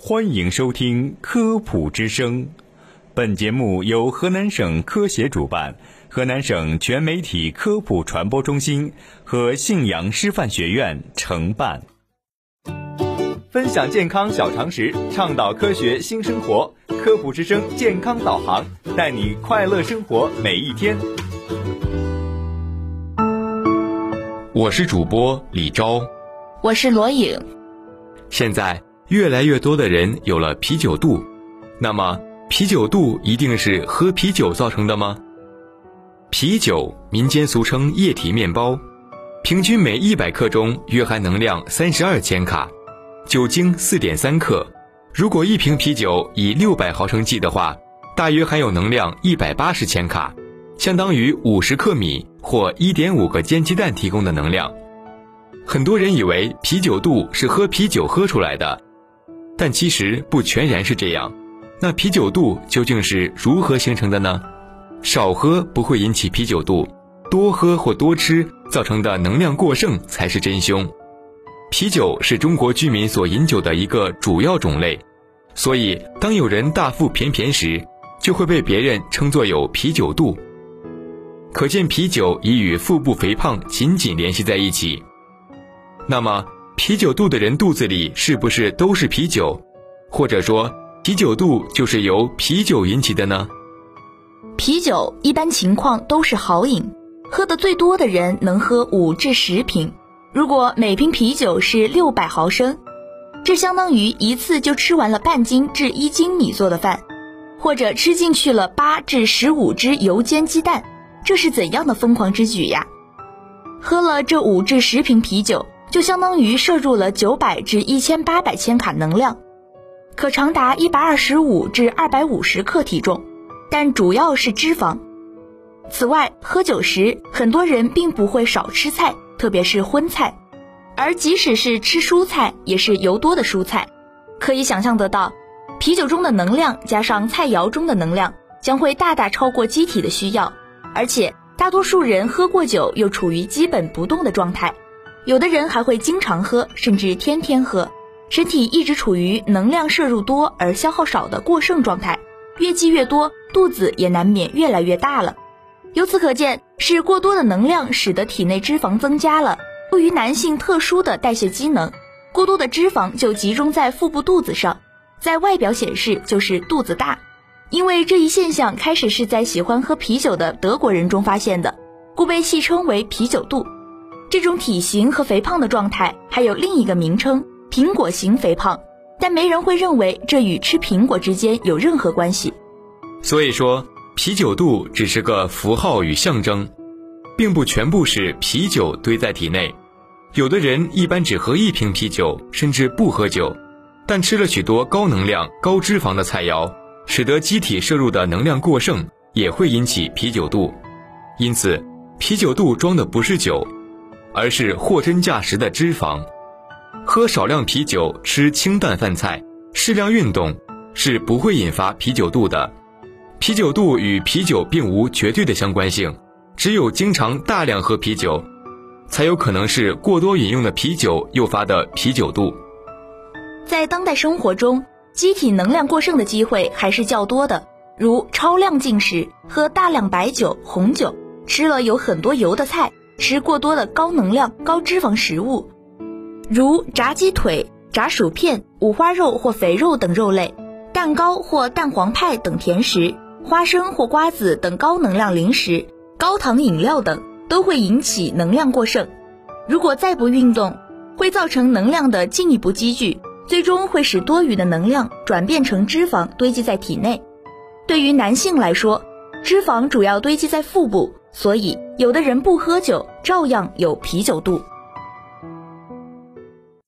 欢迎收听《科普之声》，本节目由河南省科协主办，河南省全媒体科普传播中心和信阳师范学院承办。分享健康小常识，倡导科学新生活。科普之声健康导航，带你快乐生活每一天。我是主播李昭，我是罗颖。现在越来越多的人有了啤酒肚，那么啤酒肚一定是喝啤酒造成的吗？啤酒，民间俗称液体面包，平均每一百克中约含能量三十二千卡，酒精四点三克。如果一瓶啤酒以六百毫升计的话，大约含有能量一百八十千卡，相当于五十克米或一点五个煎鸡蛋提供的能量。很多人以为啤酒肚是喝啤酒喝出来的，但其实不全然是这样。那啤酒肚究竟是如何形成的呢？少喝不会引起啤酒肚，多喝或多吃造成的能量过剩才是真凶。啤酒是中国居民所饮酒的一个主要种类，所以当有人大腹便便时，就会被别人称作有啤酒肚。可见啤酒已与腹部肥胖紧紧联系在一起。那么，啤酒肚的人肚子里是不是都是啤酒？或者说，啤酒肚就是由啤酒引起的呢？啤酒一般情况都是好饮，喝的最多的人能喝五至十瓶。如果每瓶啤酒是六百毫升，这相当于一次就吃完了半斤至一斤米做的饭，或者吃进去了八至十五只油煎鸡蛋，这是怎样的疯狂之举呀？喝了这五至十瓶啤酒，就相当于摄入了九百至一千八百千卡能量，可长达一百二十五至二百五十克体重，但主要是脂肪。此外，喝酒时很多人并不会少吃菜。特别是荤菜，而即使是吃蔬菜，也是油多的蔬菜。可以想象得到，啤酒中的能量加上菜肴中的能量，将会大大超过机体的需要。而且，大多数人喝过酒又处于基本不动的状态，有的人还会经常喝，甚至天天喝，身体一直处于能量摄入多而消耗少的过剩状态，越积越多，肚子也难免越来越大了。由此可见，是过多的能量使得体内脂肪增加了。由于男性特殊的代谢机能，过多的脂肪就集中在腹部肚子上，在外表显示就是肚子大。因为这一现象开始是在喜欢喝啤酒的德国人中发现的，故被戏称为啤酒肚。这种体型和肥胖的状态还有另一个名称——苹果型肥胖，但没人会认为这与吃苹果之间有任何关系。所以说。啤酒肚只是个符号与象征，并不全部是啤酒堆在体内。有的人一般只喝一瓶啤酒，甚至不喝酒，但吃了许多高能量、高脂肪的菜肴，使得机体摄入的能量过剩，也会引起啤酒肚。因此，啤酒肚装的不是酒，而是货真价实的脂肪。喝少量啤酒，吃清淡饭菜，适量运动，是不会引发啤酒肚的。啤酒肚与啤酒并无绝对的相关性，只有经常大量喝啤酒，才有可能是过多饮用的啤酒诱发的啤酒肚。在当代生活中，机体能量过剩的机会还是较多的，如超量进食、喝大量白酒、红酒、吃了有很多油的菜、吃过多的高能量、高脂肪食物，如炸鸡腿、炸薯片、五花肉或肥肉等肉类、蛋糕或蛋黄派等甜食。花生或瓜子等高能量零食、高糖饮料等都会引起能量过剩。如果再不运动，会造成能量的进一步积聚，最终会使多余的能量转变成脂肪堆积在体内。对于男性来说，脂肪主要堆积在腹部，所以有的人不喝酒照样有啤酒肚。